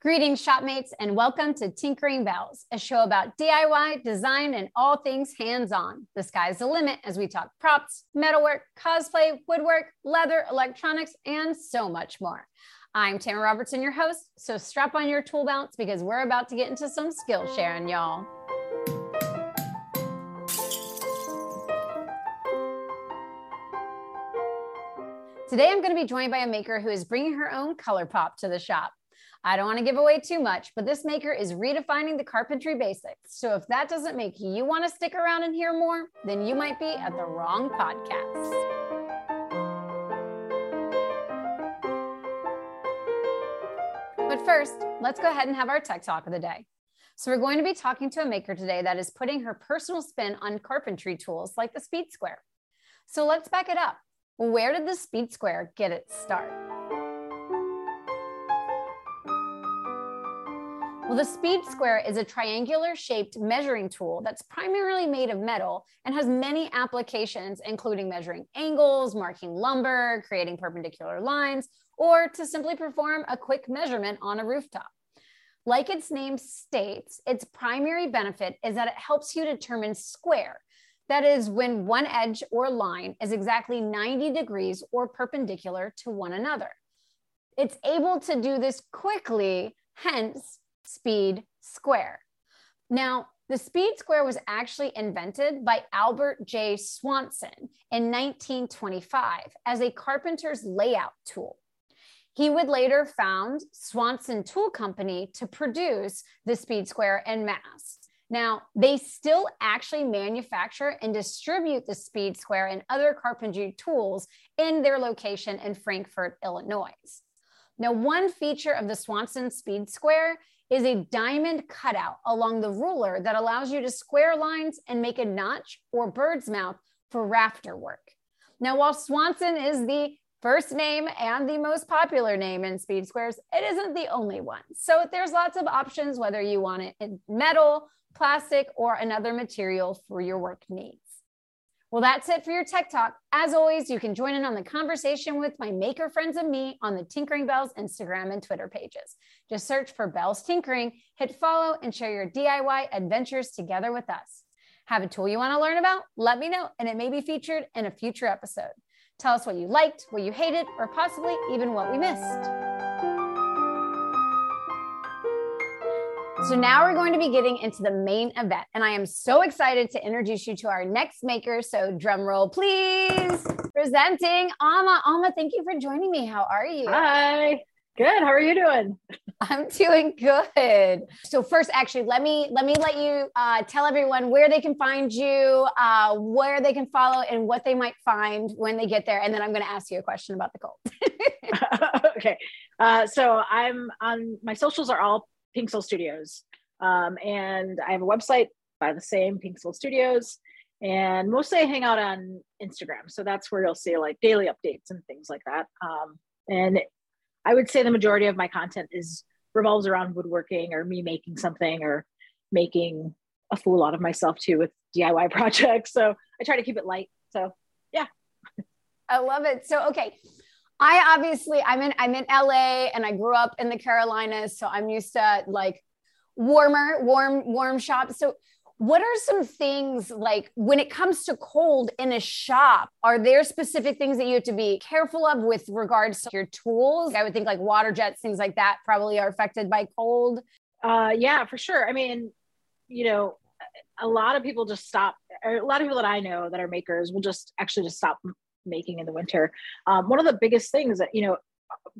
Greetings, shopmates, and welcome to Tinkering Bells, a show about DIY, design, and all things hands on. The sky's the limit as we talk props, metalwork, cosplay, woodwork, leather, electronics, and so much more. I'm Tamara Robertson, your host, so strap on your tool belts because we're about to get into some skill sharing, y'all. Today, I'm going to be joined by a maker who is bringing her own color pop to the shop. I don't want to give away too much, but this maker is redefining the carpentry basics. So if that doesn't make you want to stick around and hear more, then you might be at the wrong podcast. But first, let's go ahead and have our tech talk of the day. So, we're going to be talking to a maker today that is putting her personal spin on carpentry tools like the Speed Square. So, let's back it up. Where did the Speed Square get its start? Well, the Speed Square is a triangular shaped measuring tool that's primarily made of metal and has many applications, including measuring angles, marking lumber, creating perpendicular lines, or to simply perform a quick measurement on a rooftop. Like its name states, its primary benefit is that it helps you determine square. That is, when one edge or line is exactly 90 degrees or perpendicular to one another. It's able to do this quickly, hence, speed square. Now, the speed square was actually invented by Albert J. Swanson in 1925 as a carpenter's layout tool. He would later found Swanson Tool Company to produce the speed square in mass. Now, they still actually manufacture and distribute the speed square and other carpentry tools in their location in Frankfort, Illinois. Now, one feature of the Swanson Speed Square is a diamond cutout along the ruler that allows you to square lines and make a notch or bird's mouth for rafter work. Now, while Swanson is the first name and the most popular name in speed squares, it isn't the only one. So there's lots of options, whether you want it in metal, plastic, or another material for your work needs. Well, that's it for your tech talk. As always, you can join in on the conversation with my maker friends and me on the Tinkering Bells Instagram and Twitter pages. Just search for Bells Tinkering, hit follow, and share your DIY adventures together with us. Have a tool you want to learn about? Let me know, and it may be featured in a future episode. Tell us what you liked, what you hated, or possibly even what we missed. So now we're going to be getting into the main event, and I am so excited to introduce you to our next maker. So drum roll, please. Presenting Alma. Alma, thank you for joining me. How are you? Hi. Good. How are you doing? I'm doing good. So first, actually, let me let me let you uh, tell everyone where they can find you, uh, where they can follow, and what they might find when they get there. And then I'm going to ask you a question about the cult. okay. Uh, so I'm on my socials are all Pink Soul Studios. Um, and I have a website by the same Pink Soul Studios. And mostly I hang out on Instagram. So that's where you'll see like daily updates and things like that. Um, and I would say the majority of my content is revolves around woodworking or me making something or making a fool out of myself too with DIY projects. So I try to keep it light. So yeah. I love it. So okay. I obviously I'm in I'm in LA and I grew up in the Carolinas, so I'm used to like warmer, warm, warm shops. So what are some things like when it comes to cold in a shop? Are there specific things that you have to be careful of with regards to your tools? I would think like water jets, things like that probably are affected by cold. Uh, yeah, for sure. I mean, you know, a lot of people just stop. a lot of people that I know that are makers will just actually just stop making in the winter. Um, one of the biggest things that, you know,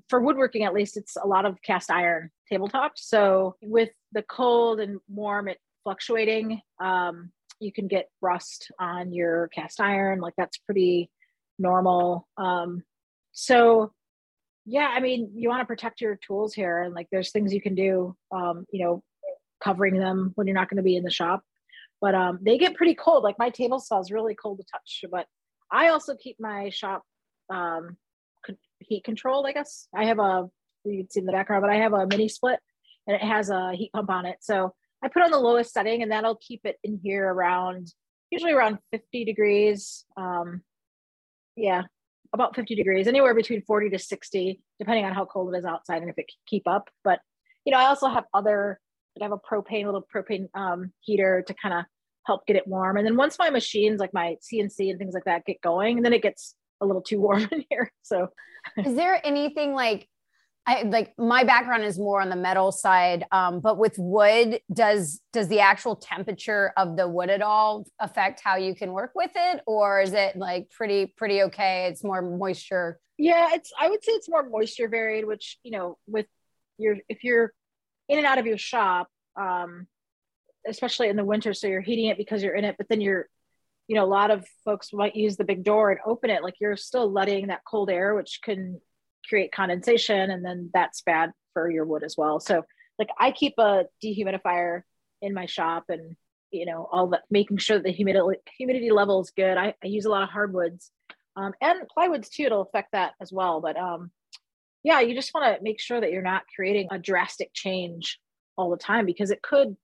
for woodworking at least, it's a lot of cast iron tabletops. So with the cold and warm, it fluctuating, um, you can get rust on your cast iron. Like that's pretty normal. Um, so yeah, I mean, you want to protect your tools here, and like there's things you can do. Um, you know, covering them when you're not going to be in the shop. But um, they get pretty cold. Like my table saw is really cold to touch, but I also keep my shop um, heat controlled, I guess. I have a, you can see in the background, but I have a mini split and it has a heat pump on it. So I put on the lowest setting and that'll keep it in here around, usually around 50 degrees. Um, yeah, about 50 degrees, anywhere between 40 to 60, depending on how cold it is outside and if it can keep up. But you know, I also have other, I have a propane, little propane um, heater to kind of help get it warm. And then once my machines, like my CNC and things like that, get going, and then it gets a little too warm in here. So, is there anything like I like my background is more on the metal side, um, but with wood, does does the actual temperature of the wood at all affect how you can work with it, or is it like pretty pretty okay? It's more moisture. Yeah, it's I would say it's more moisture varied, which you know with your if you're in and out of your shop, um, especially in the winter, so you're heating it because you're in it, but then you're you know a lot of folks might use the big door and open it like you're still letting that cold air which can create condensation and then that's bad for your wood as well. So like i keep a dehumidifier in my shop and you know all that making sure that the humidity humidity level is good. I, I use a lot of hardwoods um, and plywoods too it'll affect that as well but um, yeah you just want to make sure that you're not creating a drastic change all the time because it could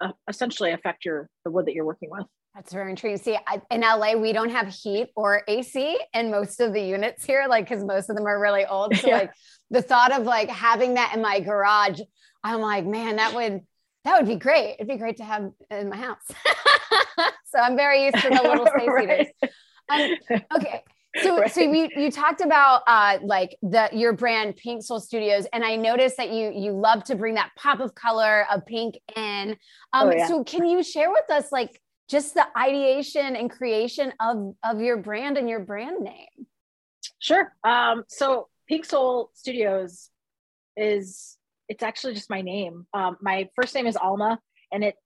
uh, essentially affect your the wood that you're working with that's very intriguing. See, I, in LA, we don't have heat or AC in most of the units here, like because most of them are really old. So, yeah. like the thought of like having that in my garage, I'm like, man, that would that would be great. It'd be great to have in my house. so I'm very used to the little space right. heaters. Um, okay. So, right. so you, you talked about uh, like the your brand Pink Soul Studios, and I noticed that you you love to bring that pop of color of pink in. Um, oh, yeah. So, can you share with us like just the ideation and creation of of your brand and your brand name sure um so pink soul studios is it's actually just my name um my first name is alma and it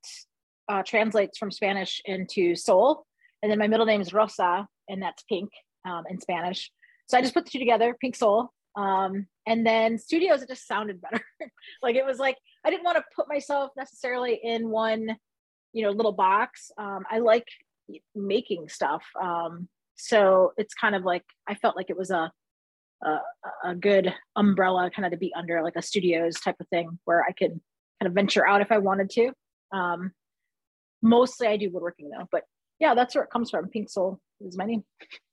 uh, translates from spanish into soul and then my middle name is rosa and that's pink um, in spanish. So i just put the two together pink soul um, and then studios it just sounded better. Like it was like i didn't want to put myself necessarily in one you know little box. Um, i like making stuff um, so it's kind of like i felt like it was a, a, a good umbrella kind of to be under like a studios type of thing where i could kind of venture out if i wanted to. Um, mostly i do woodworking though but yeah that's where it comes from. Pink soul is my name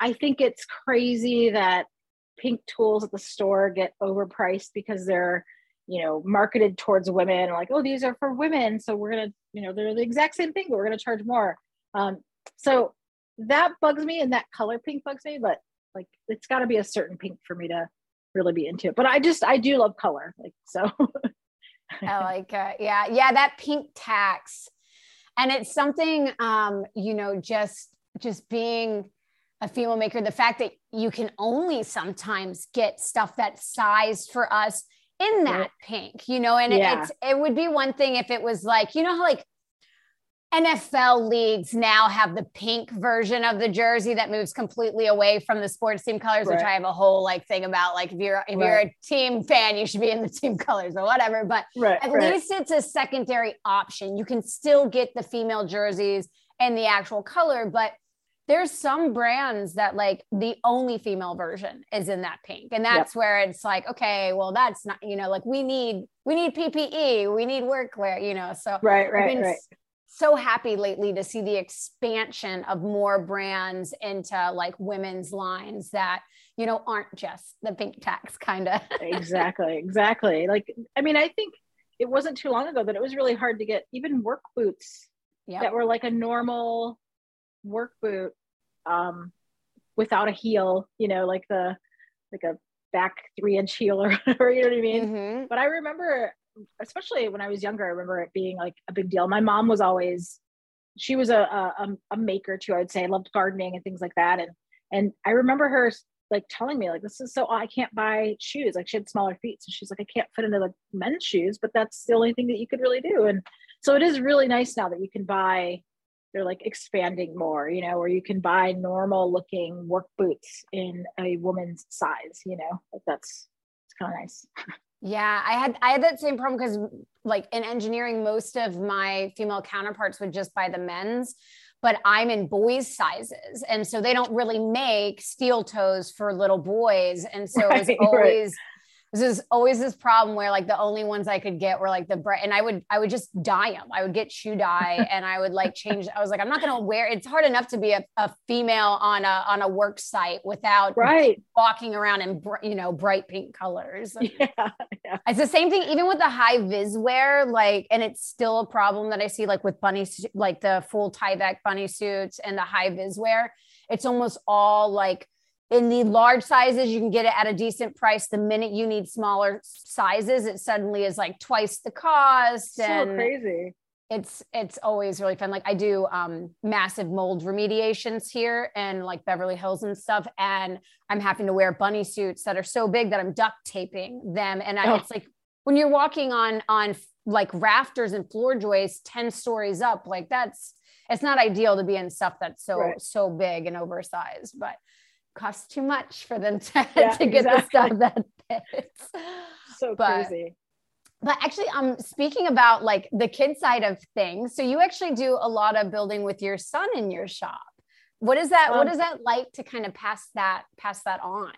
i think it's crazy that pink tools at the store get overpriced because they're you know marketed towards women like oh these are for women so we're gonna you know they're the exact same thing but we're gonna charge more. Um, so that bugs me and that color pink bugs me but like it's got to be a certain pink for me to really be into it. But i just i do love color like so. I like it. Yeah yeah that pink tax. And it's something um you know just just being a female maker the fact that you can only sometimes get stuff that's sized for us in that pink, you know, and yeah. it's it would be one thing if it was like, you know how like NFL leagues now have the pink version of the jersey that moves completely away from the sports team colors, right. which I have a whole like thing about. Like if you're if right. you're a team fan, you should be in the team colors or whatever. But right. at least it's a secondary option. You can still get the female jerseys and the actual color, but there's some brands that like the only female version is in that pink and that's yep. where it's like okay well that's not you know like we need we need ppe we need workwear you know so right right right so happy lately to see the expansion of more brands into like women's lines that you know aren't just the pink tax kind of exactly exactly like i mean i think it wasn't too long ago that it was really hard to get even work boots yep. that were like a normal work boot um, without a heel, you know, like the like a back three inch heel or whatever, you know what I mean? Mm-hmm. But I remember, especially when I was younger, I remember it being like a big deal. My mom was always, she was a, a, a maker too, I would say, loved gardening and things like that. And, and I remember her like telling me like, this is so, I can't buy shoes. Like she had smaller feet. So she's like, I can't fit into the men's shoes, but that's the only thing that you could really do. And so it is really nice now that you can buy they're like expanding more, you know, where you can buy normal looking work boots in a woman's size, you know, like that's it's kind of nice. Yeah, I had I had that same problem because like in engineering, most of my female counterparts would just buy the men's, but I'm in boys sizes, and so they don't really make steel toes for little boys, and so right, it was always. Right there's always this problem where like the only ones I could get were like the bright, and I would I would just dye them. I would get shoe dye, and I would like change. I was like, I'm not gonna wear. It's hard enough to be a, a female on a on a work site without right walking around in you know bright pink colors. Yeah, yeah. It's the same thing even with the high vis wear, like, and it's still a problem that I see like with bunny like the full Tyvek bunny suits and the high vis wear. It's almost all like in the large sizes you can get it at a decent price the minute you need smaller sizes it suddenly is like twice the cost so and crazy it's it's always really fun like i do um massive mold remediations here and like beverly hills and stuff and i'm having to wear bunny suits that are so big that i'm duct taping them and I, Oh. it's like when you're walking on on like rafters and floor joists 10 stories up like that's it's not ideal to be in stuff that's so Right. so big and oversized but costs too much for them to, Yeah, to get the stuff that fits so But- crazy but actually um speaking about like the kid side of things so you actually do a lot of building with your son in your shop what is that what Um, is that like to kind of pass that pass that on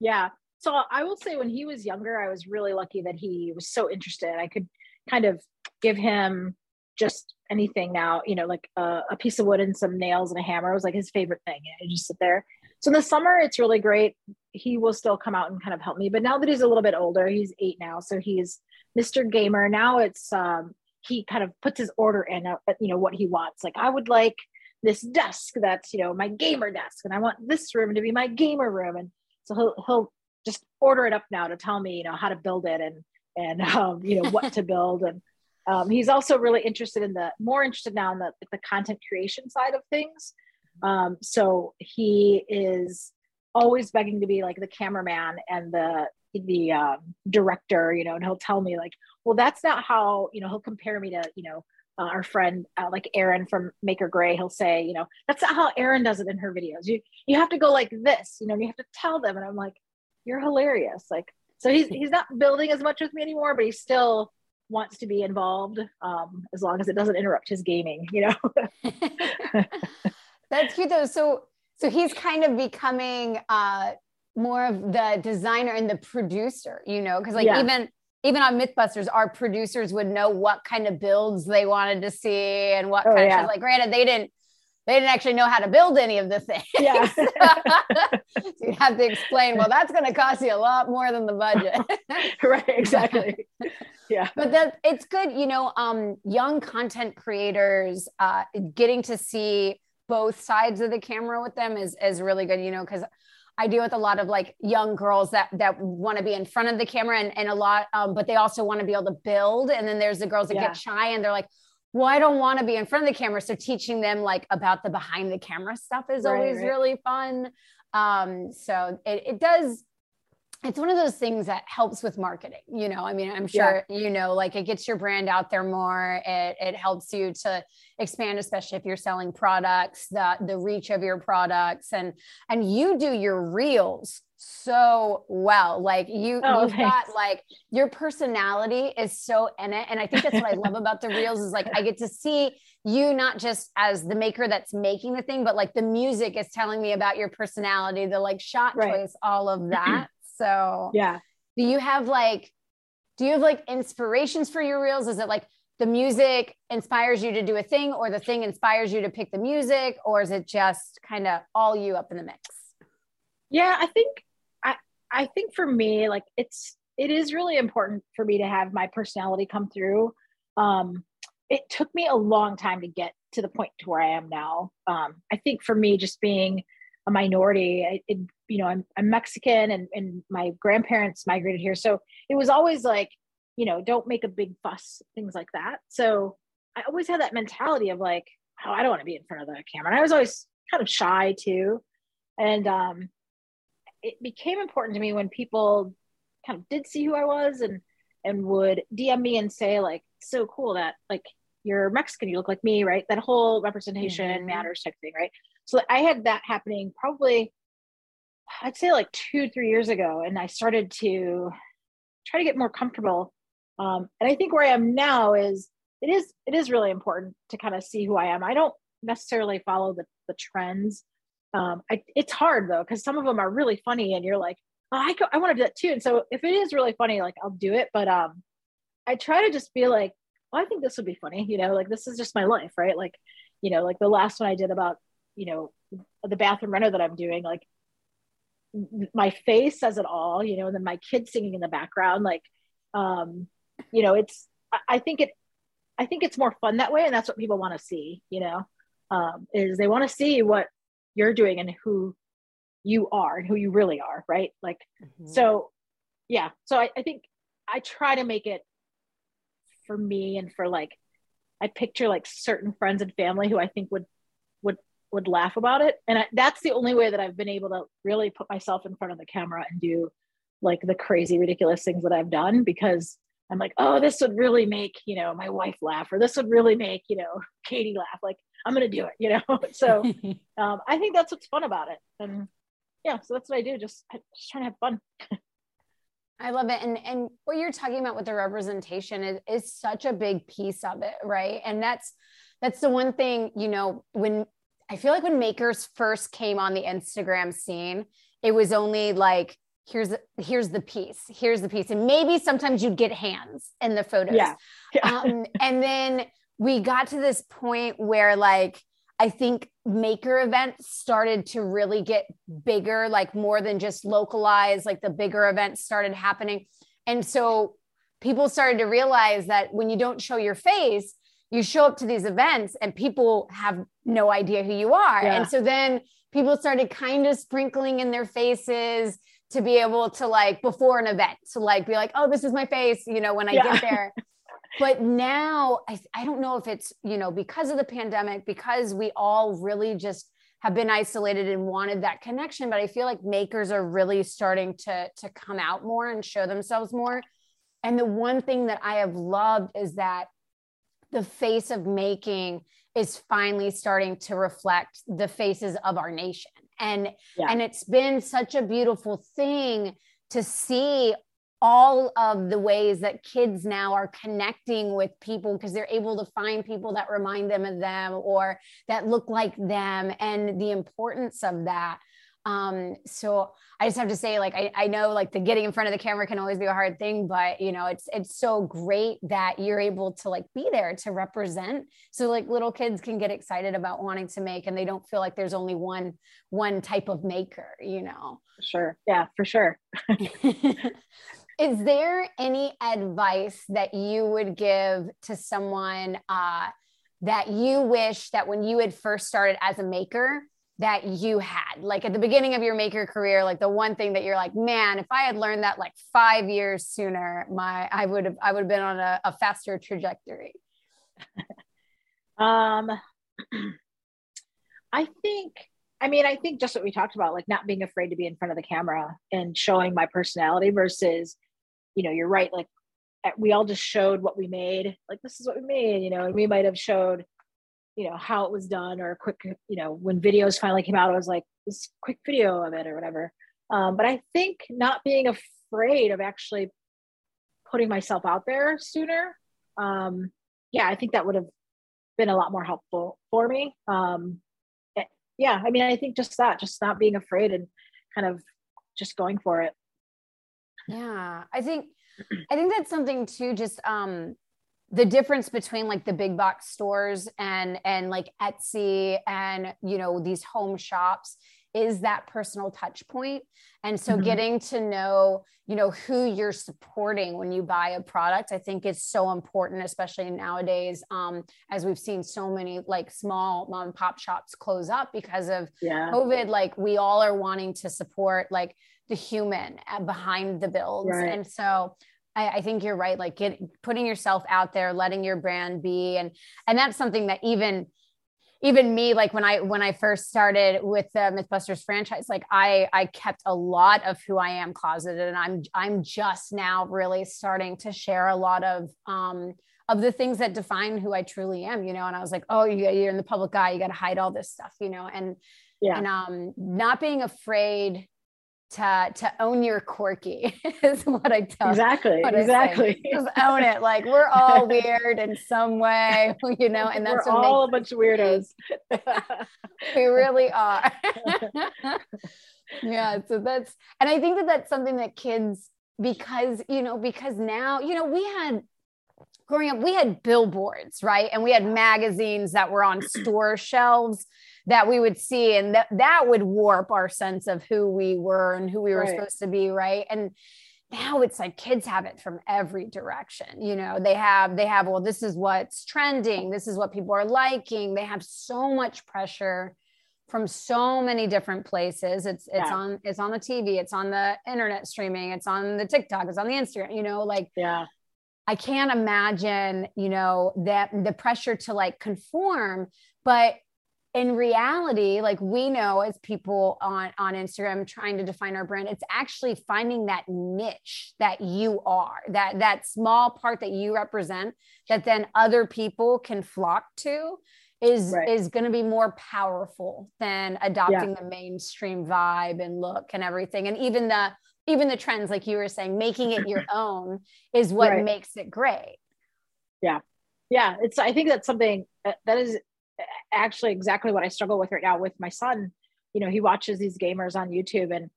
Yeah. So I will say when he was younger, I was really lucky that he was so interested. I could kind of give him just anything now, you know, like a, a piece of wood and some nails and a hammer was like his favorite thing. And I just sit there. So in the summer, it's really great. He will still come out and kind of help me. But now that he's a little bit older, he's eight now. So he's Mr. Gamer. Now it's, um, he kind of puts his order in, uh, you know, what he wants. Like, I would like this desk that's, you know, my gamer desk. And I want this room to be my gamer room. And so he'll, he'll just order it up now to tell me, you know, how to build it and, and, um, you know, what to build. And, um, he's also really interested in the more interested now in the, the content creation side of things. Um, so he is always begging to be like the cameraman and the, the um, director, you know, and he'll tell me like, well, that's not how, you know, he'll compare me to, you know, uh, our friend uh, like Erin from Maker Gray, he'll say, you know, that's not how Erin does it in her videos. You you have to go like this, you know, and you have to tell them. And I'm like, you're hilarious. Like, so he's he's not building as much with me anymore, but he still wants to be involved um, as long as it doesn't interrupt his gaming, you know. that's cute though so so he's kind of becoming uh more of the designer and the producer you know because like Yeah. even even on mythbusters our producers would know what kind of builds they wanted to see and what Oh, kind yeah. of like granted they didn't they didn't actually know how to build any of the things Yeah. so you have to explain well that's going to cost you a lot more than the budget right, exactly. Yeah. but that it's good you know um young content creators uh getting to see both sides of the camera with them is is really good you know because I deal with a lot of like young girls that that want to be in front of the camera and, and a lot, um, but they also want to be able to build. And then there's the girls that Yeah. get shy and they're like, well, I don't want to be in front of the camera. So teaching them like about the behind the camera stuff is Right, always right. really fun. Um, so it, it does, it's one of those things that helps with marketing. You know, I mean, I'm sure, you know, like it gets your brand out there more. It, it helps you to expand, especially if you're selling products, the, the reach of your products and, and you do your reels so well. Like you, Oh, you've got like your personality is so in it. And I think that's what I love about the reels is like, I get to see you not just as the maker that's making the thing, but like the music is telling me about your personality, the like shot Right. choice, all of that. So Yeah. do you have like do you have like inspirations for your reels is it like the music inspires you to do a thing or the thing inspires you to pick the music or is it just kind of all you up in the mix Yeah, I think I I think for me, like it's it is really important for me to have my personality come through. Um, it took me a long time to get to the point to where I am now. Um, I think for me, just being a minority, I, it, you know, I'm, I'm Mexican and, and my grandparents migrated here. So it was always like, you know, don't make a big fuss, things like that. So I always had that mentality of like, oh, I don't want to be in front of the camera. And I was always kind of shy too. And um, it became important to me when people kind of did see who I was and and would DM me and say like, so cool that like you're Mexican, you look like me, right? That whole representation Mhm. matters type thing, right? So I had that happening probably, I'd say like two, three years ago, and I started to try to get more comfortable. Um, and I think where I am now is it is it is really important to kind of see who I am. I don't necessarily follow the the trends. Um, I, it's hard though because some of them are really funny, and you're like, oh, I go, I want to do that too. And so if it is really funny, like I'll do it. But um, I try to just be like, well, I think this would be funny, you know, like this is just my life, right? Like, you know, like the last one I did about, you know, the bathroom reno that I'm doing, like my face says it all, you know, and then my kids singing in the background, like, um, you know, it's, I think it, I think it's more fun that way. And that's what people want to see, you know, um, is they want to see what you're doing and who you are and who you really are. Right. Like, mm-hmm. so yeah. So I, I think I try to make it for me and for like, I picture like certain friends and family who I think would, would, would laugh about it. And I, that's the only way that I've been able to really put myself in front of the camera and do like the crazy, ridiculous things that I've done because I'm like, oh, this would really make, you know, my wife laugh, or this would really make, you know, Katie laugh. Like, I'm going to do it, you know? so um, I think that's what's fun about it. And yeah, so that's what I do. Just, just trying to have fun. I love it. And and what you're talking about with the representation is, is such a big piece of it, right? And that's that's the one thing, you know, when I feel like when makers first came on the Instagram scene, it was only like here's here's the piece here's the piece and maybe sometimes you'd get hands in the photos yeah, yeah. Um, and then we got to this point where like i think maker events started to really get bigger like more than just localized like the bigger events started happening and so people started to realize that when you don't show your face you show up to these events and people have no idea who you are yeah. and so then people started kind of sprinkling in their faces to be able to like before an event to like be like, oh, this is my face, you know, when I yeah. get there. but now I, I don't know if it's, you know, because of the pandemic, because we all really just have been isolated and wanted that connection. But I feel like makers are really starting to, to come out more and show themselves more. And the one thing that I have loved is that the face of making is finally starting to reflect the faces of our nation and yeah. and it's been such a beautiful thing to see all of the ways that kids now are connecting with people because they're able to find people that remind them of them or that look like them and the importance of that. Um so i just have to say like I, I know like the getting in front of the camera can always be a hard thing but you know it's it's so great that you're able to like be there to represent so like little kids can get excited about wanting to make and they don't feel like there's only one one type of maker you know? Sure. Yeah for sure is there any advice that you would give to someone uh that you wish that when you had first started as a maker that you had? Like at the beginning of your maker career like the one thing that you're like man if i had learned that like five years sooner my i would have i would have been on a, a faster trajectory. Um i think i mean i think just what we talked about like not being afraid to be in front of the camera and showing my personality versus you know you're right like we all just showed what we made like this is what we made you know and we might have showed you know how it was done or a quick you know when videos finally came out it was like this quick video of it or whatever. Um, but i think not being afraid of actually putting myself out there sooner um, yeah i think that would have been a lot more helpful for me. Um, eh, yeah i mean i think just that just not being afraid and kind of just going for it yeah i think i think that's something too just um the difference between like the big box stores and and like Etsy and you know these home shops is that personal touch point and so mm-hmm. getting to know you know who you're supporting when you buy a product i think is so important especially nowadays um, as we've seen so many like small mom and pop shops close up because of yeah. covid like we all are wanting to support like the human uh, behind the builds right. and so I, I, think you're right. Like get, putting yourself out there, letting your brand be, and and that's something that even even me, like when I when I first started with the MythBusters franchise, like I I kept a lot of who I am closeted, and I'm I'm just now really starting to share a lot of um of the things that define who I truly am, you know. And I was like, oh, you, you're in the public eye, you got to hide all this stuff, you know, and yeah, and um not being afraid to to own your quirky is what I tell exactly exactly. Just own it. Like we're all weird in some way you know and that's we're all a bunch of weirdos. We really are. Yeah so that's and i think that that's something that kids because you know because now you know we had growing up we had billboards right? And we had magazines that were on store shelves that we would see and that that would warp our sense of who we were and who we were right. supposed to be right? And now it's like kids have it from every direction you know? They have they have well this is what's trending this is what people are liking. They have so much pressure from so many different places. It's it's yeah. on it's on the tv it's on the internet streaming it's on the tiktok it's on the instagram you know? Like yeah. I can't imagine you know that the pressure to like conform but in reality like we know as people on on instagram trying to define our brand it's actually finding that niche that you are that that small part that you represent that then other people can flock to is right. is going to be more powerful than adopting yeah. the mainstream vibe and look and everything and even the even the trends like you were saying making it your own is what right. makes it great yeah yeah it's i think that's something uh, that is actually exactly what I struggle with right now with my son. You know, he watches these gamers on YouTube and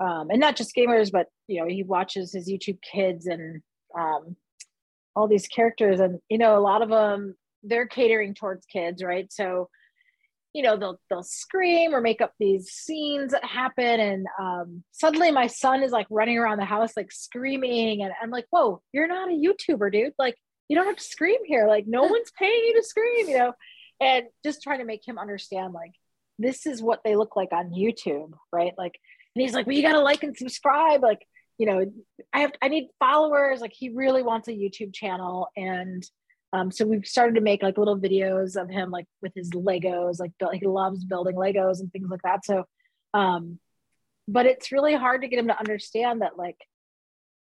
um, and not just gamers, but you know, he watches his YouTube kids and um, all these characters, and you know, a lot of them they're catering towards kids, right? So, you know, they'll they'll scream or make up these scenes that happen, and um, suddenly my son is like running around the house like screaming, and I'm like, "Whoa, you're not a YouTuber, dude! Like, you don't have to scream here. Like, no one's paying you to scream, you know." And just trying to make him understand like this is what they look like on YouTube, right? Like, and he's like, well, you got to like and subscribe. Like, you know, I have, I need followers. Like, he really wants a YouTube channel. And um, so we've started to make like little videos of him, like with his Legos, like he loves building Legos and things like that. So, um, but it's really hard to get him to understand that, like,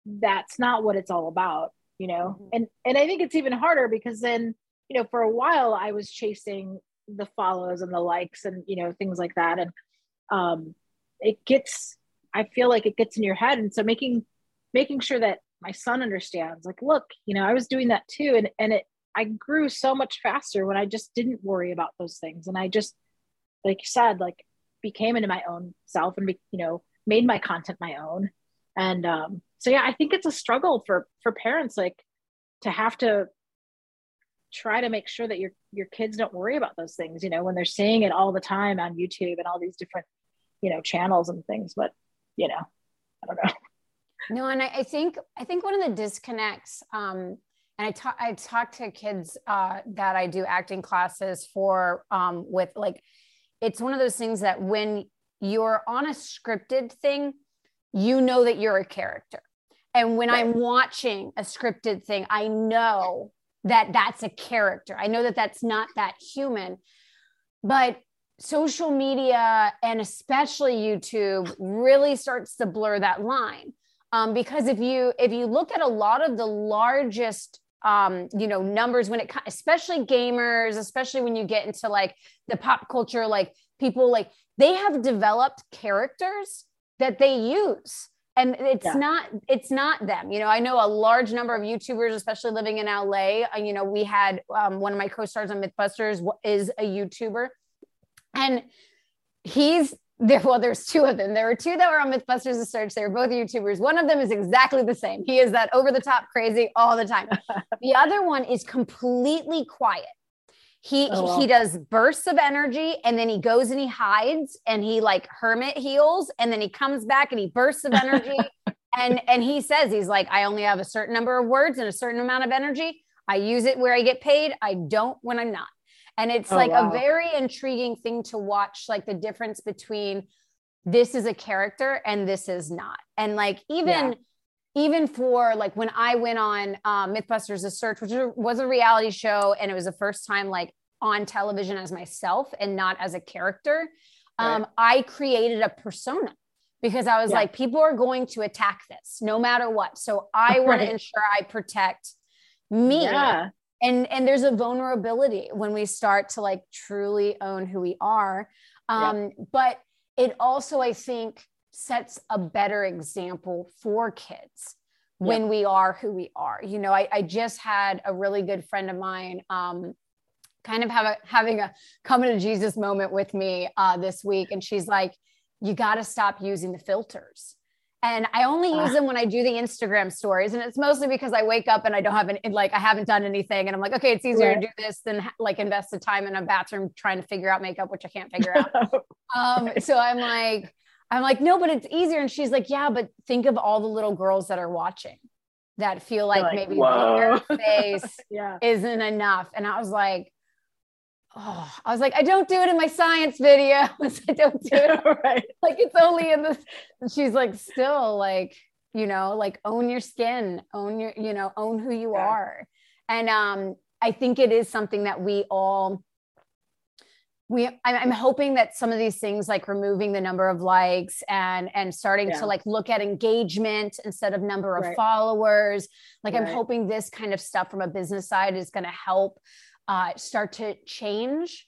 that's not what it's all about, you know? Mm-hmm. And, and I think it's even harder because then, you know, for a while I was chasing the follows and the likes and, you know, things like that. And um, it gets, I feel like it gets in your head. And so making, making sure that my son understands, like, look, you know, I was doing that too. And, and it, I grew so much faster when I just didn't worry about those things. And I just, like you said, like became into my own self and, be, you know, made my content my own. And um, so, yeah, I think it's a struggle for, for parents, like to have to try to make sure that your your kids don't worry about those things you know when they're seeing it all the time on youtube and all these different you know channels and things but you know i don't know no and i, I think i think one of the disconnects um and I talk I talk to kids uh, that I do acting classes for um, with like it's one of those things that when you're on a scripted thing, you know that you're a character. And when right. I'm watching a scripted thing, I know that that's a character. I know that that's not that human, but social media and especially YouTube really starts to blur that line. Um, because if you if you look at a lot of the largest um, you know numbers when it especially gamers, especially when you get into like the pop culture, like people like they have developed characters that they use and it's yeah. not it's not them you know i know a large number of youtubers especially living in la uh, you know we had um, one of my co-stars on mythbusters is a youtuber. And he's there well there's two of them. There were two that were on mythbusters the search. They were both youtubers. One of them is exactly the same. He is that over the top crazy all the time. The other one is completely quiet he oh, wow. he does bursts of energy and then he goes and he hides and he like hermit heals and then he comes back and he bursts of energy and and he says he's like I only have a certain number of words and a certain amount of energy. I use it where I get paid. I don't when I'm not. And it's oh, like wow. a very intriguing thing to watch like the difference between this is a character and this is not. And like even yeah even for like when I went on um, Mythbusters: The Search, which was a reality show, and it was the first time like on television as myself and not as a character, um, right. I created a persona because I was yeah. like, people are going to attack this no matter what. So I want right. to ensure I protect me. Yeah. And and there's a vulnerability when we start to like truly own who we are. Um, yeah. But it also, I think, sets a better example for kids when we are who we are. You know, I, I, just had a really good friend of mine um, kind of have a, having a coming to Jesus moment with me uh, this week. And she's like, you got to stop using the filters. And I only use ah. them when I do the Instagram stories. And it's mostly because I wake up and I don't have an, like, I haven't done anything. And I'm like, okay, it's easier right. to do this than like invest the time in a bathroom trying to figure out makeup, which I can't figure out. um, so I'm like, I'm like, no, but it's easier. And she's like, yeah, but think of all the little girls that are watching that feel like, like maybe their face yeah. isn't enough. And I was like, oh, I was like, I don't do it in my science videos. I don't do it. right. Like it's only in this. and she's like, still like, you know, like own your skin, own your, you know, own who you yeah. are. And um, I think it is something that we all, we I'm hoping that some of these things like removing the number of likes and and starting yeah. to like look at engagement instead of number of right. followers like right. i'm hoping this kind of stuff from a business side is going to help uh, start to change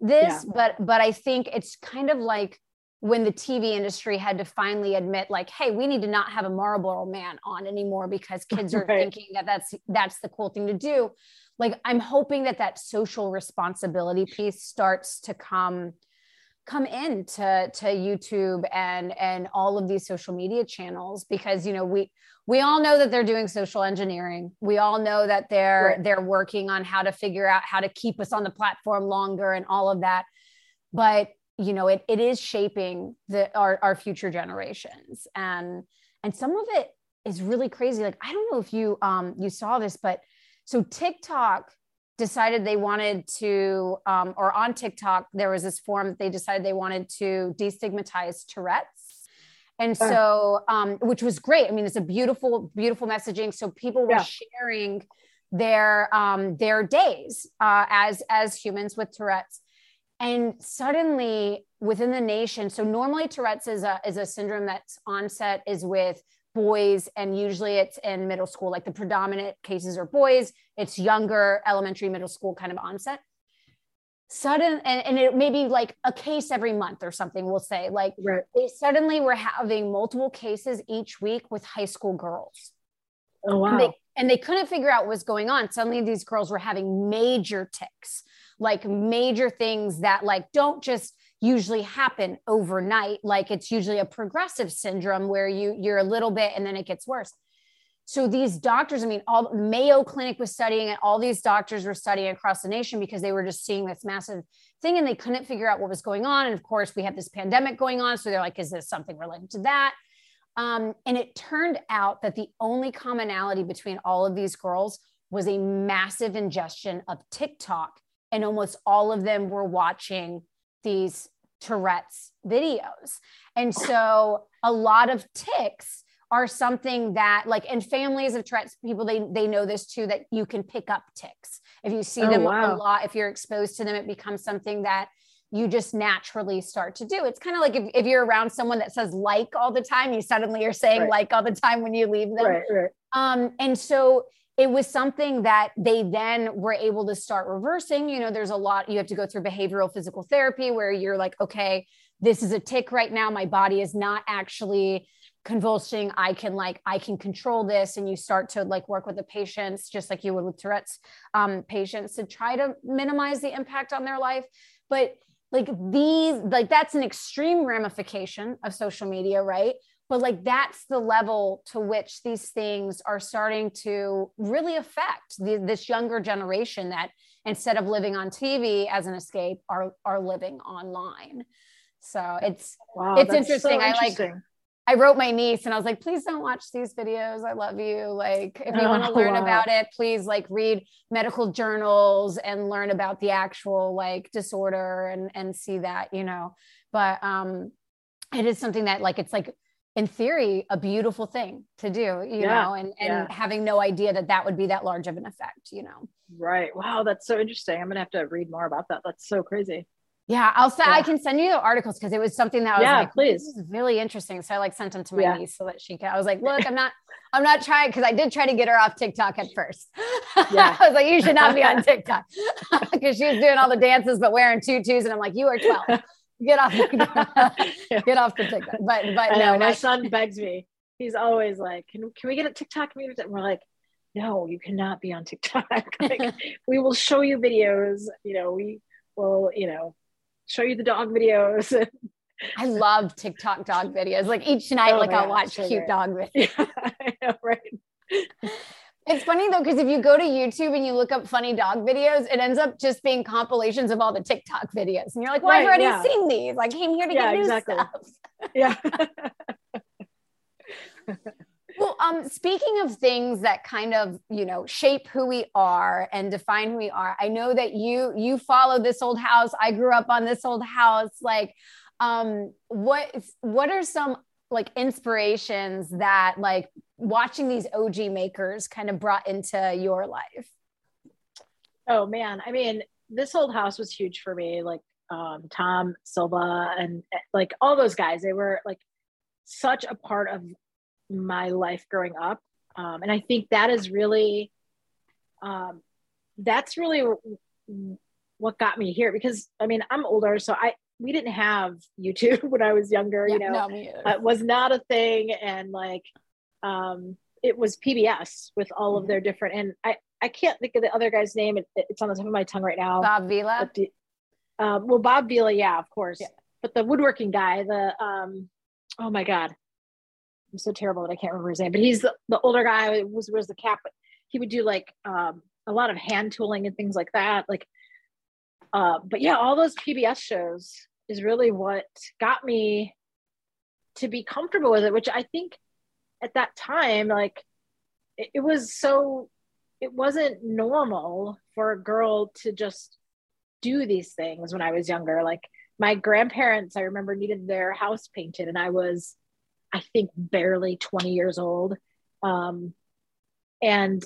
this yeah. but but i think it's kind of like when the tv industry had to finally admit like hey we need to not have a marlboro man on anymore because kids are right. thinking that that's that's the cool thing to do like i'm hoping that that social responsibility piece starts to come come into to youtube and and all of these social media channels because you know we we all know that they're doing social engineering. We all know that they're right. they're working on how to figure out how to keep us on the platform longer and all of that. But you know it, it is shaping the our, our future generations. And and some of it is really crazy. Like i don't know if you um you saw this but so tiktok decided they wanted to um, or on tiktok there was this form that they decided they wanted to destigmatize tourette's and so, um, which was great. I mean, it's a beautiful, beautiful messaging. So people were yeah. sharing their um, their days uh, as as humans with Tourette's, and suddenly within the nation. So normally Tourette's is a is a syndrome that's onset is with boys, and usually it's in middle school. Like the predominant cases are boys. It's younger, elementary, middle school kind of onset sudden and, and it may be like a case every month or something we'll say like right. they suddenly were having multiple cases each week with high school girls oh wow and they, and they couldn't figure out what's going on suddenly these girls were having major tics like major things that like don't just usually happen overnight. Like it's usually a progressive syndrome where you you're a little bit and then it gets worse. So these doctors i mean all mayo clinic was studying it. All these doctors were studying across the nation because they were just seeing this massive thing and they couldn't figure out what was going on. And of course we had this pandemic going on. So they're like is this something related to that? Um, and it turned out that the only commonality between all of these girls was a massive ingestion of tiktok and almost all of them were watching these tourette's videos and so a lot of tics are something that like in families of Tourette's people they they know this too that you can pick up tics. if you see oh, them wow. a lot if you're exposed to them it becomes something that you just naturally start to do it's kind of like if, if you're around someone that says like all the time you suddenly are saying right. like all the time when you leave them right, right. um and so it was something that they then were able to start reversing. You know there's a lot you have to go through behavioral physical therapy where you're like okay this is a tic right now. My body is not actually convulsing. I can like i can control this. And you start to like work with the patients just like you would with tourette's um, patients to try to minimize the impact on their life. But like these like that's an extreme ramification of social media right but like that's the level to which these things are starting to really affect the, this younger generation that instead of living on tv as an escape are are living online so it's wow, it's interesting. So interesting. I like I wrote my niece and I was like, please don't watch these videos. I love you. Like, if you oh, want to learn wow. about it, please like read medical journals and learn about the actual like disorder and and see that, you know. But um it is something that like it's like in theory a beautiful thing to do, you yeah. know, and and yeah. having no idea that that would be that large of an effect, you know. Right. Wow, that's so interesting. I'm going to have to read more about that. That's so crazy. Yeah, I'll say yeah. I can send you the articles because it was something that I was yeah, like, please. This is really interesting. So I like sent them to my niece so that she can. I was like, look, I'm not, I'm not trying because I did try to get her off TikTok at first. Yeah. I was like, you should not be on TikTok because she was doing all the dances but wearing tutus, and I'm like, you are 12. Get off, get off the TikTok. But but I no, know, my son begs me. He's always like, can can we get a TikTok? And we're like, no, you cannot be on TikTok. like, we will show you videos. You know, we will, you know show you the dog videos. I love TikTok dog videos. Like each night, oh, like I'll watch so cute dog videos. Yeah, I know, right? It's funny though, because if you go to YouTube and you look up funny dog videos, it ends up just being compilations of all the TikTok videos. And you're like, well, right, I've already yeah. seen these. I came here to yeah, get new exactly. stuff. Yeah. well, um, speaking of things that kind of, you know, shape who we are and define who we are, I know that you you follow this old house. I grew up on this old house. Like, um, what what are some like inspirations that like watching these OG makers kind of brought into your life? Oh man, I mean, this old house was huge for me. Like um, Tom Silva and like all those guys, they were like such a part of my life growing up. Um, and I think that is really, um, that's really what got me here because I mean, I'm older, so I, we didn't have YouTube when I was younger, yeah, you know, no, it was not a thing. And like, um, it was PBS with all of their different, and I, I can't think of the other guy's name. It, it's on the tip of my tongue right now. Bob Vila. The, um, well, Bob Vila, yeah, of course. Yeah. But the woodworking guy, the, um, oh my God, I'm so terrible that I can't remember his name, but he's the, the older guy was, was the cap, he would do like, um, a lot of hand tooling and things like that. Like, uh, but yeah, all those PBS shows is really what got me to be comfortable with it, which I think at that time, like it, it was so, it wasn't normal for a girl to just do these things when I was younger. Like my grandparents, I remember needed their house painted, and I was, I think, barely 20 years old. Um, and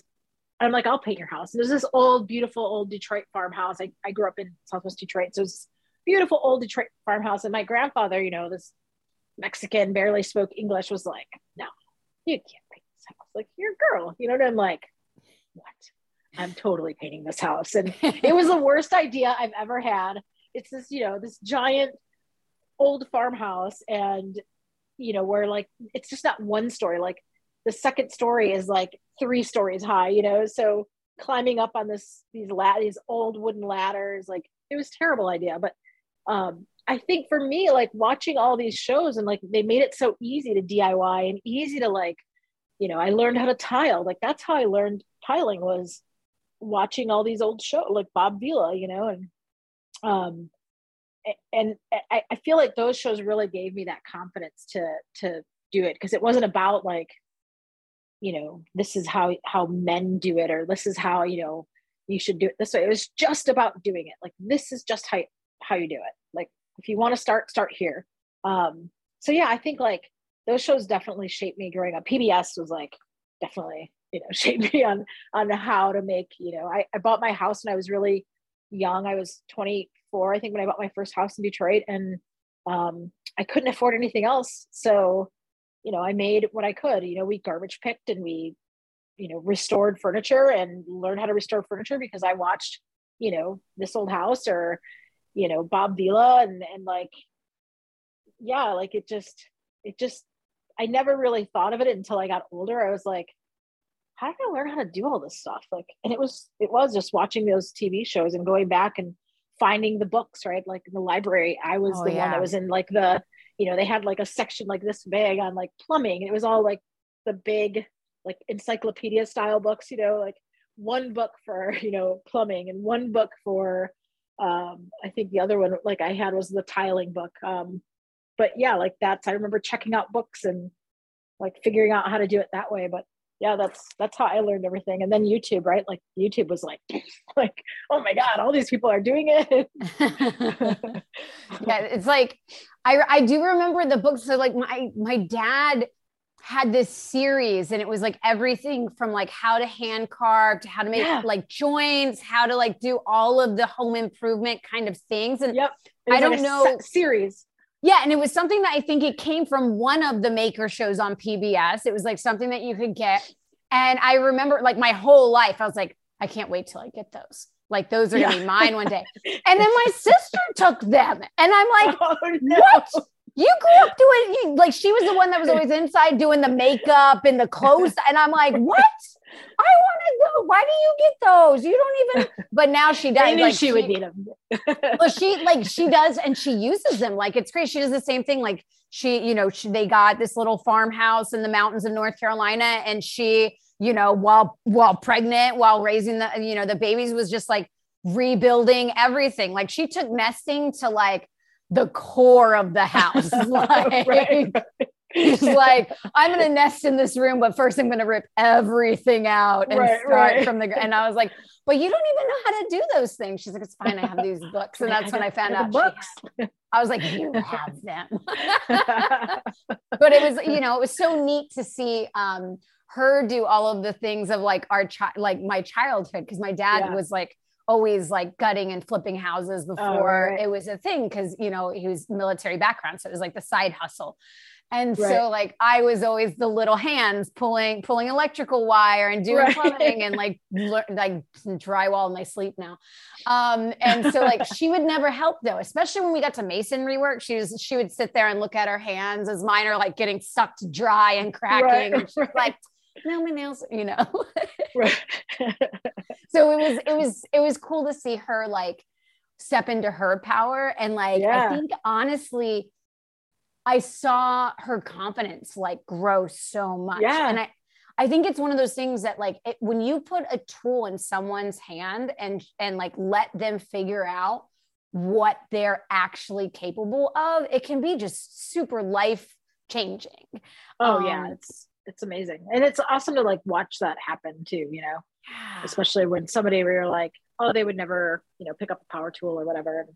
I'm like, I'll paint your house. And there's this old, beautiful old Detroit farmhouse. I, I grew up in Southwest Detroit. So it's beautiful old Detroit farmhouse. And my grandfather, you know, this Mexican, barely spoke English, was like, no, you can't paint this house. Like, you're a girl, you know, what I'm like, what? I'm totally painting this house. And it was the worst idea I've ever had. It's this, you know, this giant old farmhouse. And, you know, where like, it's just not one story. Like, the second story is like three stories high, you know? So climbing up on this, these lat, these old wooden ladders, like, it was terrible idea. But um, I think for me, like watching all these shows and like they made it so easy to DIY and easy to like, you know, I learned how to tile. Like that's how I learned tiling was watching all these old shows like Bob Vila, you know, and um and I, I feel like those shows really gave me that confidence to to do it because it wasn't about like, you know, this is how how men do it or this is how, you know, you should do it this way. It was just about doing it. Like this is just how how you do it. If you want to start, start here. Um, so yeah, I think like those shows definitely shaped me growing up. PBS was like definitely, you know, shaped me on on how to make, you know, I, I bought my house when I was really young. I was 24, I think, when I bought my first house in Detroit. And um, I couldn't afford anything else. So, you know, I made what I could. You know, we garbage picked and we, you know, restored furniture and learned how to restore furniture because I watched, you know, this old house or you know bob vila and and like yeah like it just it just i never really thought of it until i got older. I was like how did i learn how to do all this stuff? Like and it was it was just watching those tv shows and going back and finding the books right? Like in the library i was oh, the yeah. one that was in like the you know they had like a section like this big on like plumbing. It was all like the big like encyclopedia style books you know like one book for you know plumbing and one book for um, I think the other one like I had was the tiling book. Um, but yeah, like that's I remember checking out books and like figuring out how to do it that way. But yeah, that's that's how I learned everything. And then YouTube, right? Like YouTube was like, like, oh my God, all these people are doing it. yeah, it's like I I do remember the books. So like my my dad had this series and it was like everything from like how to hand carve to how to make yeah. like joints, how to like do all of the home improvement kind of things. And yep. I don't like know series. Yeah, and it was something that I think it came from one of the maker shows on PBS. It was like something that you could get. And I remember like my whole life, I was like, I can't wait till I get those. Like those are gonna be mine one day. And then my sister took them. And I'm like, oh, no. what? You grew up doing you, like she was the one that was always inside doing the makeup and the clothes, and I'm like, what? I want to go why do you get those? You don't even. But now she does. I knew like, she, would need them. well, she like she does, and she uses them. Like it's great. She does the same thing. Like she, you know, she, they got this little farmhouse in the mountains of North Carolina, and she, you know, while while pregnant, while raising the, you know, the babies, was just like rebuilding everything. Like she took nesting to like the core of the house. like, right. He's like, I'm gonna nest in this room, but first I'm gonna rip everything out and right, start right. from the. And I was like, but you don't even know how to do those things. She's like, it's fine. I have these books, and that's when I found out. Books. I was like, you have them. but it was, you know, it was so neat to see um, her do all of the things of like our child, like my childhood, because my dad yeah. was like always like gutting and flipping houses oh, before oh, right. it was a thing because you know he was military background so it was like the side hustle and right. so like I was always the little hands pulling pulling electrical wire and doing right. plumbing and like like drywall in my sleep now. Um, and so like she would never help though, especially when we got to masonry work. She was she would sit there and look at her hands as mine are like getting sucked dry and cracking. Right. And she's like, no, my nails, you know. so it was it was it was cool to see her like step into her power and like yeah. I think honestly I saw her confidence like grow so much. Yeah. And I, I think it's one of those things that like it, when you put a tool in someone's hand and and like let them figure out what they're actually capable of, it can be just super life changing. Oh um, yeah, it's it's amazing. And it's awesome to like watch that happen too, you know. Yeah. Especially when somebody where you're like, oh, they would never, you know, pick up a power tool or whatever. And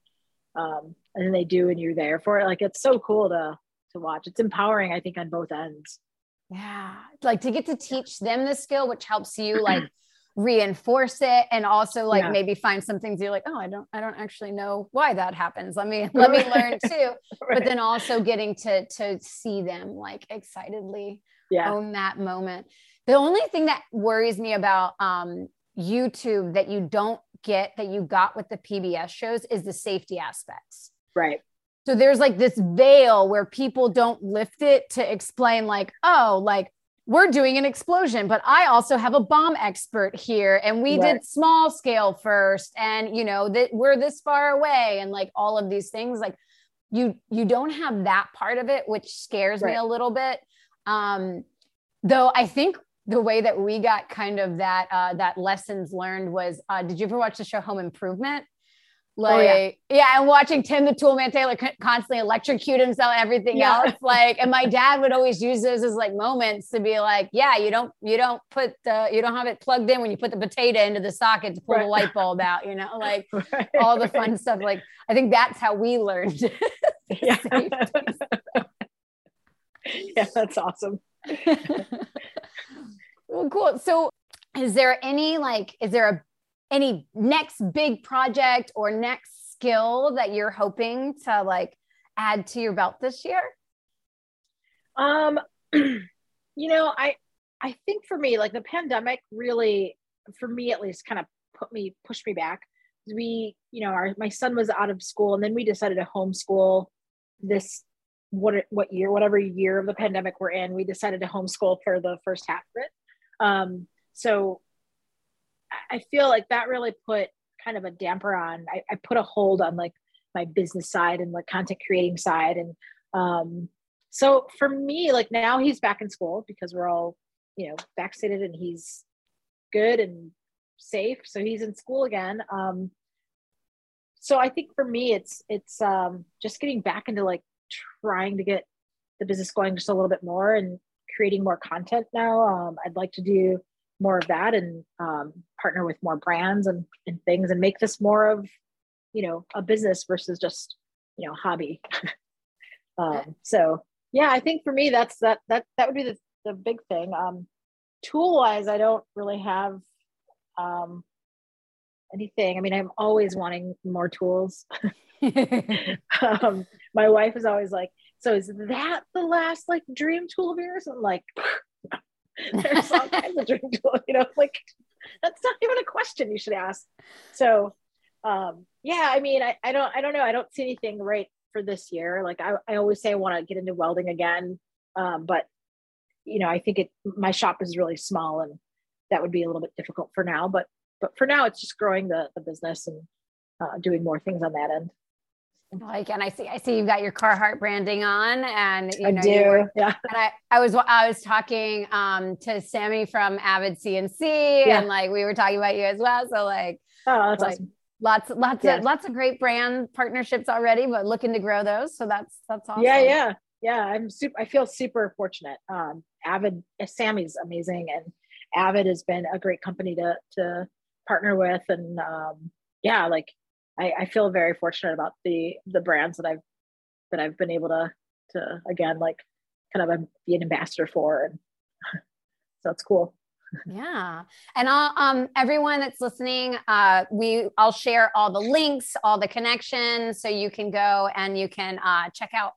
um, and then they do and you're there for it like it's so cool to to watch it's empowering i think on both ends yeah like to get to teach them the skill which helps you like reinforce it and also like yeah. maybe find some things you're like oh i don't i don't actually know why that happens let me let me learn too right. but then also getting to to see them like excitedly yeah. own that moment the only thing that worries me about um youtube that you don't get that you got with the PBS shows is the safety aspects. Right. So there's like this veil where people don't lift it to explain, like, oh, like we're doing an explosion, but I also have a bomb expert here, and we right. did small scale first, and you know that we're this far away, and like all of these things, like you you don't have that part of it, which scares right. me a little bit. Um, though I think the way that we got kind of that uh, that lessons learned was uh, did you ever watch the show home improvement like oh, yeah. yeah. and watching tim the toolman taylor constantly electrocute himself everything yeah. else like and my dad would always use those as like moments to be like yeah you don't you don't put the you don't have it plugged in when you put the potato into the socket to pull right. the light bulb out you know like right. all the fun stuff like i think that's how we learned yeah. yeah that's awesome well, cool. So, is there any like, is there a any next big project or next skill that you're hoping to like add to your belt this year? Um, you know, I I think for me, like the pandemic really, for me at least, kind of put me pushed me back. We, you know, our my son was out of school, and then we decided to homeschool this what what year, whatever year of the pandemic we're in. We decided to homeschool for the first half of it. Um, so I feel like that really put kind of a damper on, I, I put a hold on like my business side and like content creating side. And um, so for me, like now he's back in school because we're all, you know, vaccinated and he's good and safe. So he's in school again. Um, so I think for me, it's, it's um, just getting back into like trying to get the business going just a little bit more and creating more content now. Um, I'd like to do more of that and um, partner with more brands and, and things and make this more of, you know, a business versus just, you know, hobby. um, so yeah, I think for me, that's, that, that, that would be the, the big thing. Um, tool wise, I don't really have, um, anything. I mean, I'm always wanting more tools. um, my wife is always like, so is that the last like dream tool of yours? I'm like, there's all kinds of dream tools, you know, like that's not even a question you should ask. So um yeah, I mean, I, I don't I don't know. I don't see anything right for this year. Like I, I always say I want to get into welding again. Um, but you know, I think it my shop is really small and that would be a little bit difficult for now. But but for now, it's just growing the the business and uh, doing more things on that end. Like, and I see, I see you've got your Carhartt branding on, and you I know, do. you yeah. and I, I was, I was talking um, to Sammy from Avid CNC, Yeah. and like we were talking about you as well. So like, Oh, that's Like, awesome. lots, lots Yeah. of, lots of great brand partnerships already, but looking to grow those. So that's, that's awesome. Yeah, yeah, yeah. I'm super. I feel super fortunate. Um, Avid, uh, Sammy's amazing, and Avid has been a great company to to partner with, and um, yeah, like I, I feel very fortunate about the the brands that I've that I've been able to to again like kind of be an ambassador for, and so it's cool. Yeah. And I'll, um, everyone that's listening, uh, we, I'll share all the links, all the connections, so you can go and you can uh, check out,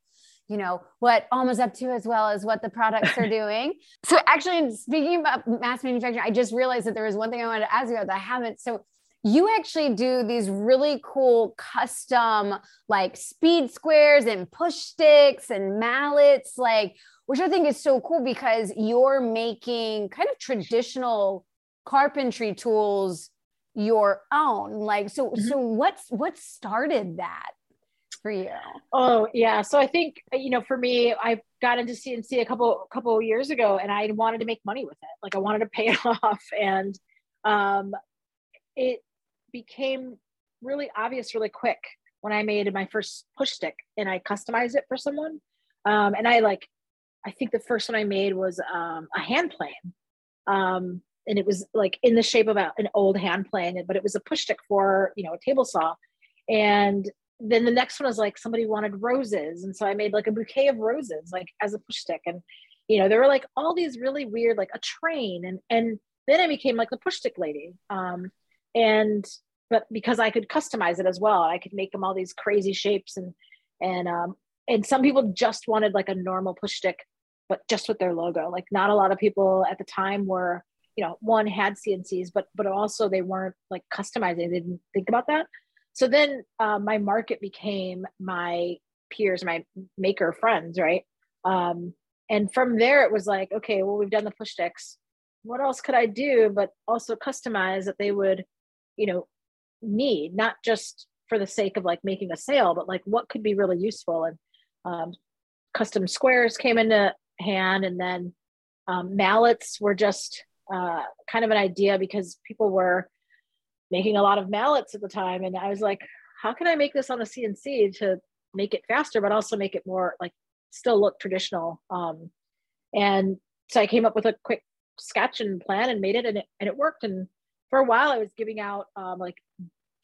you know, what Alma's up to as well as what the products are doing. So actually, speaking about mass manufacturing, I just realized that there was one thing I wanted to ask you about that I haven't. So you actually do these really cool custom like speed squares and push sticks and mallets like which i think is so cool because you're making kind of traditional carpentry tools your own like so Mhm. so what's what started that for you Oh yeah. So I think you know, for me, I got into CNC a couple couple of years ago, and I wanted to make money with it. Like I wanted to pay it off, and um, it became really obvious really quick when I made my first push stick and I customized it for someone. Um, and I like, I think the first one I made was um, a hand plane. Um, and it was like in the shape of a, an old hand plane, but it was a push stick for, you know, a table saw. And then the next one was like somebody wanted roses. And so I made like a bouquet of roses, like as a push stick. And, you know, there were like all these really weird, like a train. And, and then I became like the push stick lady. Um, and, but because I could customize it as well, I could make them all these crazy shapes and, and, um, and some people just wanted like a normal push stick, but just with their logo. Like not a lot of people at the time were, you know, one had CNCs, but, but also they weren't like customizing. They didn't think about that. So then uh, my market became my peers, my maker friends, right? Um, and from there, it was like, okay, well, we've done the push sticks. What else could I do, but also customize that they would, you know, need, not just for the sake of like making a sale, but like what could be really useful. And um, custom squares came into hand, and then um, mallets were just uh, kind of an idea because people were making a lot of mallets at the time. And i was like how can i make this on a cnc to make it faster but also make it more like still look traditional? Um, and so i came up with a quick sketch and plan and made it and it, and it worked. And for a while i was giving out um, like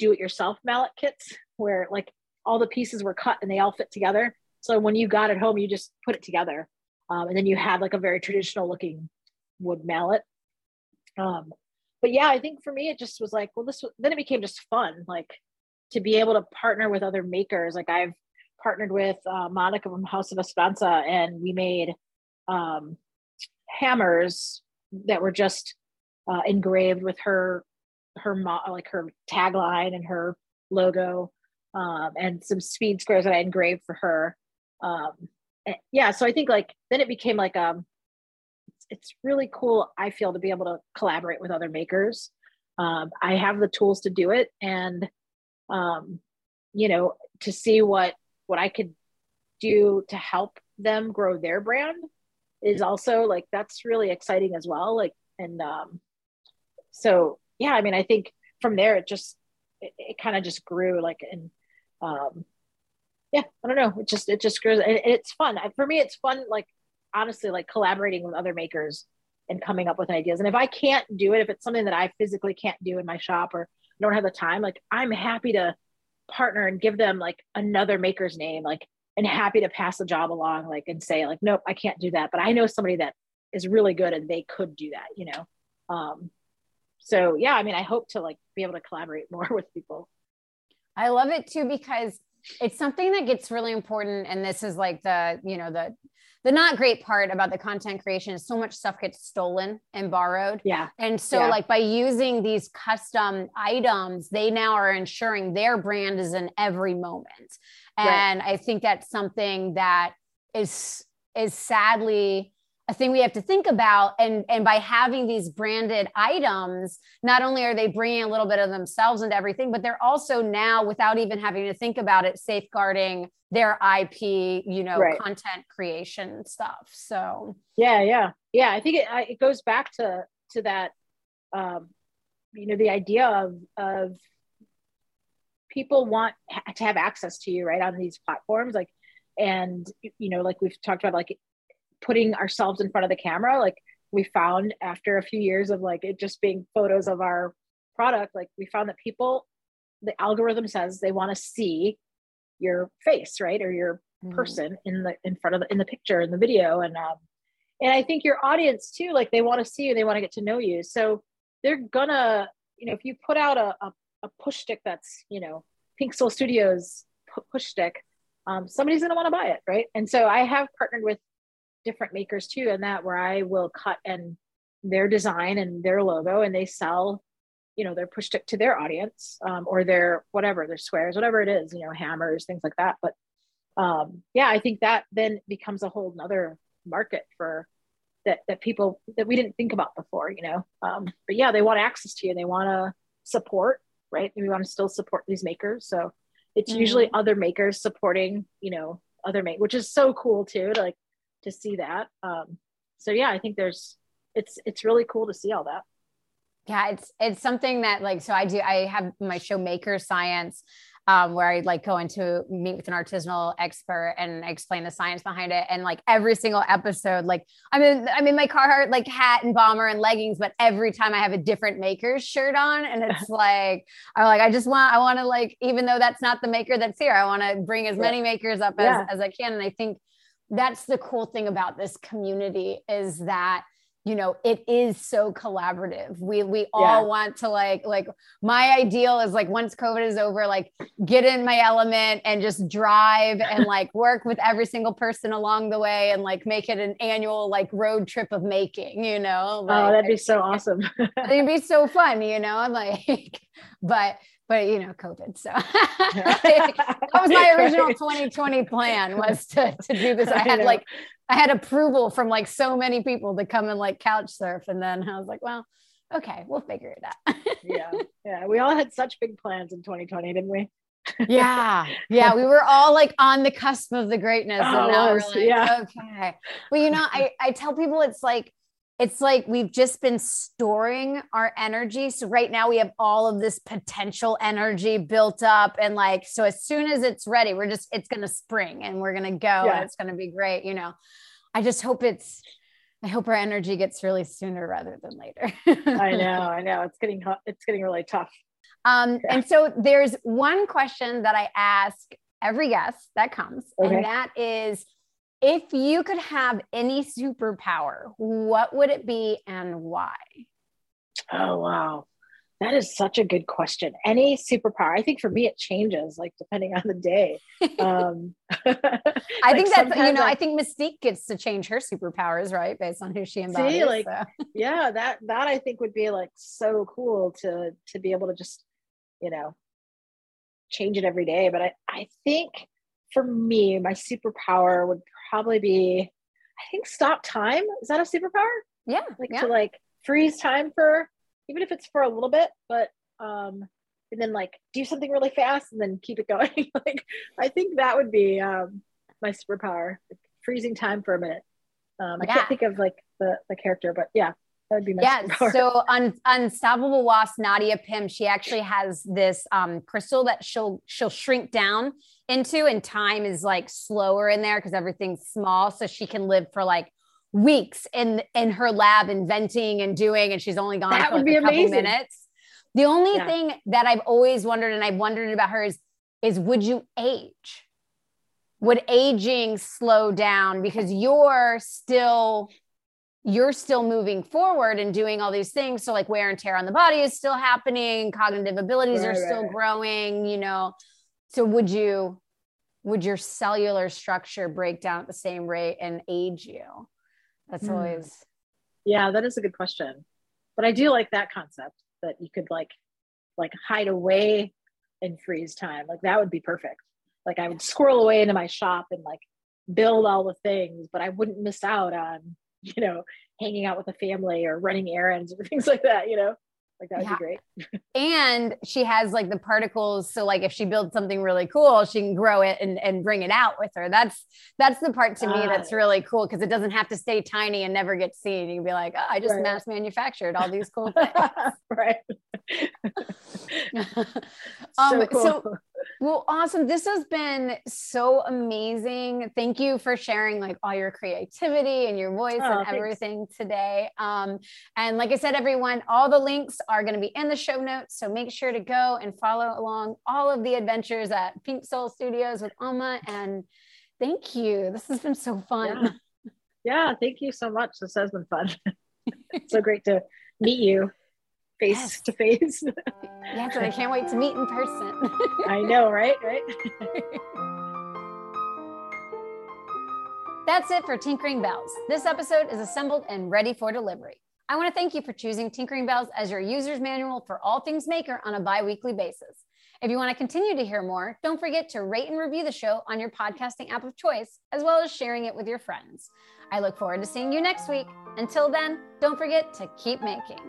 do it yourself mallet kits where like all the pieces were cut and they all fit together so when you got it home you just put it together um, and then you had like a very traditional looking wood mallet um, but yeah, I think for me, it just was like, well, this, then it became just fun, like to be able to partner with other makers. Like I've partnered with uh, Monica from House of Esperanza and we made um, hammers that were just uh, engraved with her, her, mo- like her tagline and her logo um, and some speed squares that I engraved for her. Um, yeah. So I think like, then it became like, um, it's really cool i feel to be able to collaborate with other makers um, i have the tools to do it and um, you know to see what what i could do to help them grow their brand is also like that's really exciting as well like and um, so yeah i mean i think from there it just it, it kind of just grew like and um, yeah i don't know it just it just grows and it's fun for me it's fun like honestly like collaborating with other makers and coming up with ideas. And if I can't do it, if it's something that I physically can't do in my shop or don't have the time, like I'm happy to partner and give them like another maker's name, like and happy to pass the job along, like and say, like, nope, I can't do that. But I know somebody that is really good and they could do that, you know. Um, so yeah, I mean, I hope to like be able to collaborate more with people. I love it too because it's something that gets really important and this is like the you know the the not great part about the content creation is so much stuff gets stolen and borrowed Yeah. and so Yeah. like by using these custom items they now are ensuring their brand is in every moment Right. and i think that's something that is is sadly a thing we have to think about. And and by having these branded items not only are they bringing a little bit of themselves into everything but they're also now without even having to think about it safeguarding their ip you know right. content creation stuff. So. Yeah yeah yeah. I think it, it goes back to to that um you know the idea of of people want to have access to you right on these platforms like and you know like we've talked about like putting ourselves in front of the camera like we found after a few years of like it just being photos of our product like we found that people the algorithm says they want to see your face right or your mm. person in the in front of the in the picture in the video and um and i think your audience too like they want to see you they want to get to know you so they're gonna you know if you put out a, a, a push stick that's you know pink soul studios push stick um, somebody's gonna want to buy it right and so i have partnered with different makers too and that where i will cut and their design and their logo and they sell you know their push stick to their audience um, or their whatever their squares whatever it is you know hammers things like that. But um, yeah i think that then becomes a whole nother market for that that people that we didn't think about before you know? Um, but yeah they want access to you they want to support right? And we want to still support these makers. So it's mm. usually other makers supporting you know other make which is so cool too to like to see that. Um, so yeah, I think there's it's it's really cool to see all that. Yeah, it's it's something that like so I do I have my show Maker Science um, where I like go into meet with an artisanal expert and explain the science behind it. And like every single episode, like I'm in I'm in my Carhartt like hat and bomber and leggings, but every time I have a different maker's shirt on, and it's like I'm like I just want I want to like even though that's not the maker that's here, I want to bring as many makers up as, yeah. as I can. And I think that's the cool thing about this community is that you know it is so collaborative. We we all want to like like my ideal is like once covid is over like get in my element and just drive and like work with every single person along the way and like make it an annual like road trip of making you know oh, like, oh that'd be so awesome. It'd be so fun you know I'm like but but you know, COVID. So that was my original 2020 plan was to, to do this. I had I like, I had approval from like so many people to come and like couch surf. And then I was like, well, okay, we'll figure it out. yeah. Yeah. We all had such big plans in 2020, didn't we? yeah. Yeah. We were all like on the cusp of the greatness. Oh, and now we're like, yeah. okay. Well, you know, I, I tell people it's like, it's like we've just been storing our energy. So right now we have all of this potential energy built up. And like, so as soon as it's ready, we're just, it's going to spring and we're going to go yeah. and it's going to be great. You know, I just hope it's, I hope our energy gets really sooner rather than later. I know, I know. It's getting, it's getting really tough. Um, yeah. And so there's one question that I ask every guest that comes, okay. and that is, if you could have any superpower, what would it be and why? Oh, wow. That is such a good question. Any superpower, I think for me, it changes like depending on the day. Um, I think that's, you know, I, I, think Mystique gets to change her superpowers, right? Based on who she embodies. See, like, so. yeah, that, that I think would be like so cool to, to be able to just, you know, change it every day. But I, I think for me, my superpower would probably be, I think, stop time. Is that a superpower? Yeah. Like yeah. to like freeze time for, even if it's for a little bit, but, um, and then like do something really fast and then keep it going. like, I think that would be, um, my superpower, like freezing time for a minute. Um, I yeah. can't think of like the, the character, but yeah, that would be my yeah. So un- Unstoppable Wasp, Nadia Pym, she actually has this um, crystal that she'll she'll shrink down into, and time is like slower in there because everything's small, so she can live for like weeks in in her lab inventing and doing, and she's only gone that for like a couple amazing. minutes. The only yeah. thing that I've always wondered, and I've wondered about her is, is would you age? Would aging slow down because you're still you're still moving forward and doing all these things. So like wear and tear on the body is still happening, cognitive abilities right, are still right. growing, you know. So would you would your cellular structure break down at the same rate and age you? That's mm. always Yeah, that is a good question. But I do like that concept that you could like like hide away and freeze time. Like that would be perfect. Like I would squirrel away into my shop and like build all the things, but I wouldn't miss out on you know, hanging out with the family or running errands or things like that, you know. Like that would yeah. be great. and she has like the particles. So like if she builds something really cool, she can grow it and, and bring it out with her. That's that's the part to me that's really cool because it doesn't have to stay tiny and never get seen. You can be like, oh, I just right. mass manufactured all these cool things. right. um, so, cool. so well, awesome. This has been so amazing. Thank you for sharing like all your creativity and your voice oh, and everything today. Um, and like I said, everyone, all the links are going to be in the show notes. So make sure to go and follow along all of the adventures at Pink Soul Studios with Alma. And thank you. This has been so fun. Yeah, yeah thank you so much. This has been fun. so great to meet you face yes. to face. yes, and I can't wait to meet in person. I know, right? Right. That's it for Tinkering Bells. This episode is assembled and ready for delivery. I want to thank you for choosing Tinkering Bells as your user's manual for all things maker on a bi weekly basis. If you want to continue to hear more, don't forget to rate and review the show on your podcasting app of choice, as well as sharing it with your friends. I look forward to seeing you next week. Until then, don't forget to keep making.